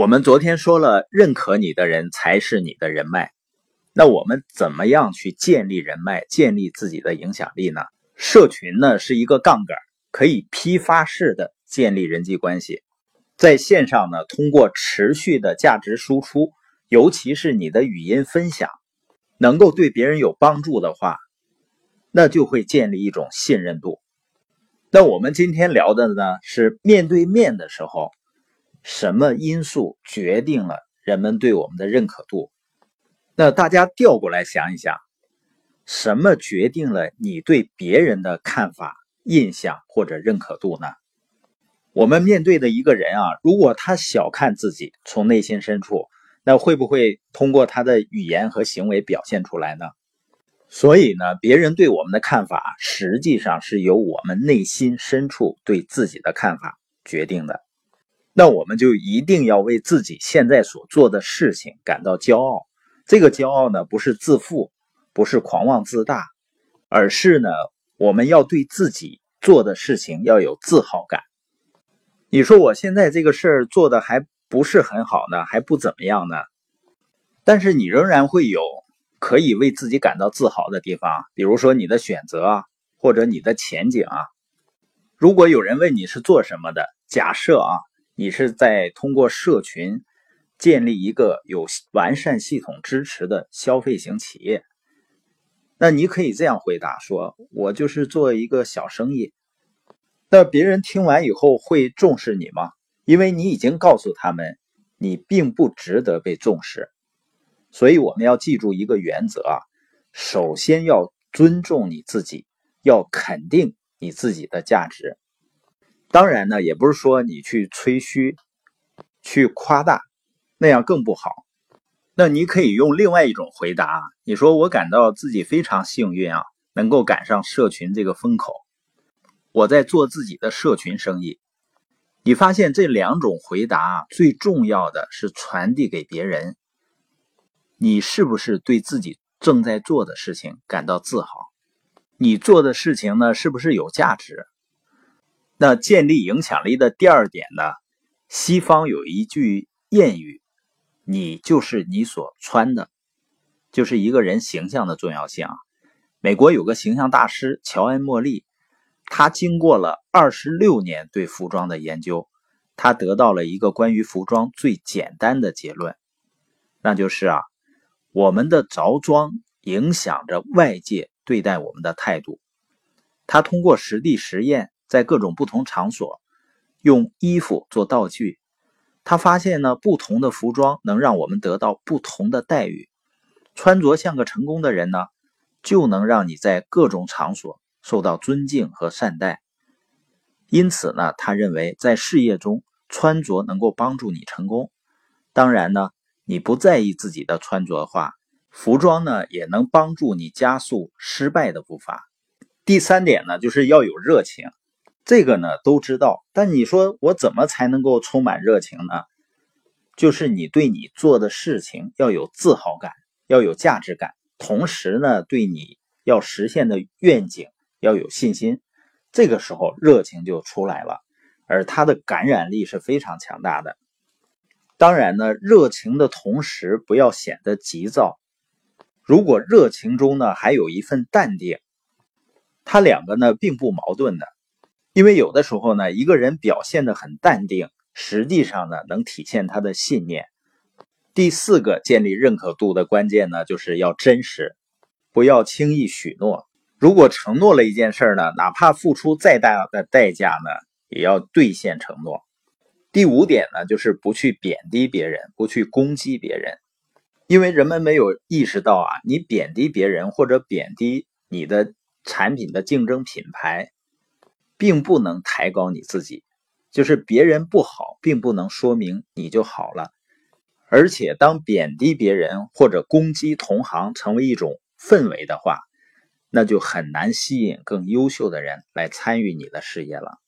我们昨天说了，认可你的人才是你的人脉。那我们怎么样去建立人脉、建立自己的影响力呢？社群呢是一个杠杆，可以批发式的建立人际关系。在线上呢，通过持续的价值输出，尤其是你的语音分享，能够对别人有帮助的话，那就会建立一种信任度。那我们今天聊的呢是面对面的时候。什么因素决定了人们对我们的认可度？那大家调过来想一想，什么决定了你对别人的看法、印象或者认可度呢？我们面对的一个人啊，如果他小看自己，从内心深处，那会不会通过他的语言和行为表现出来呢？所以呢，别人对我们的看法，实际上是由我们内心深处对自己的看法决定的。那我们就一定要为自己现在所做的事情感到骄傲。这个骄傲呢，不是自负，不是狂妄自大，而是呢，我们要对自己做的事情要有自豪感。你说我现在这个事儿做的还不是很好呢，还不怎么样呢，但是你仍然会有可以为自己感到自豪的地方，比如说你的选择啊，或者你的前景啊。如果有人问你是做什么的，假设啊。你是在通过社群建立一个有完善系统支持的消费型企业，那你可以这样回答说：“我就是做一个小生意。”那别人听完以后会重视你吗？因为你已经告诉他们你并不值得被重视。所以我们要记住一个原则啊，首先要尊重你自己，要肯定你自己的价值。当然呢，也不是说你去吹嘘、去夸大，那样更不好。那你可以用另外一种回答，你说我感到自己非常幸运啊，能够赶上社群这个风口。我在做自己的社群生意。你发现这两种回答最重要的是传递给别人，你是不是对自己正在做的事情感到自豪？你做的事情呢，是不是有价值？那建立影响力的第二点呢？西方有一句谚语：“你就是你所穿的，就是一个人形象的重要性啊。”美国有个形象大师乔恩·莫利，他经过了二十六年对服装的研究，他得到了一个关于服装最简单的结论，那就是啊，我们的着装影响着外界对待我们的态度。他通过实地实验。在各种不同场所用衣服做道具，他发现呢，不同的服装能让我们得到不同的待遇。穿着像个成功的人呢，就能让你在各种场所受到尊敬和善待。因此呢，他认为在事业中穿着能够帮助你成功。当然呢，你不在意自己的穿着的话，服装呢也能帮助你加速失败的步伐。第三点呢，就是要有热情。这个呢都知道，但你说我怎么才能够充满热情呢？就是你对你做的事情要有自豪感，要有价值感，同时呢，对你要实现的愿景要有信心。这个时候热情就出来了，而它的感染力是非常强大的。当然呢，热情的同时不要显得急躁。如果热情中呢还有一份淡定，它两个呢并不矛盾的。因为有的时候呢，一个人表现的很淡定，实际上呢，能体现他的信念。第四个建立认可度的关键呢，就是要真实，不要轻易许诺。如果承诺了一件事呢，哪怕付出再大的代价呢，也要兑现承诺。第五点呢，就是不去贬低别人，不去攻击别人，因为人们没有意识到啊，你贬低别人或者贬低你的产品的竞争品牌。并不能抬高你自己，就是别人不好，并不能说明你就好了。而且，当贬低别人或者攻击同行成为一种氛围的话，那就很难吸引更优秀的人来参与你的事业了。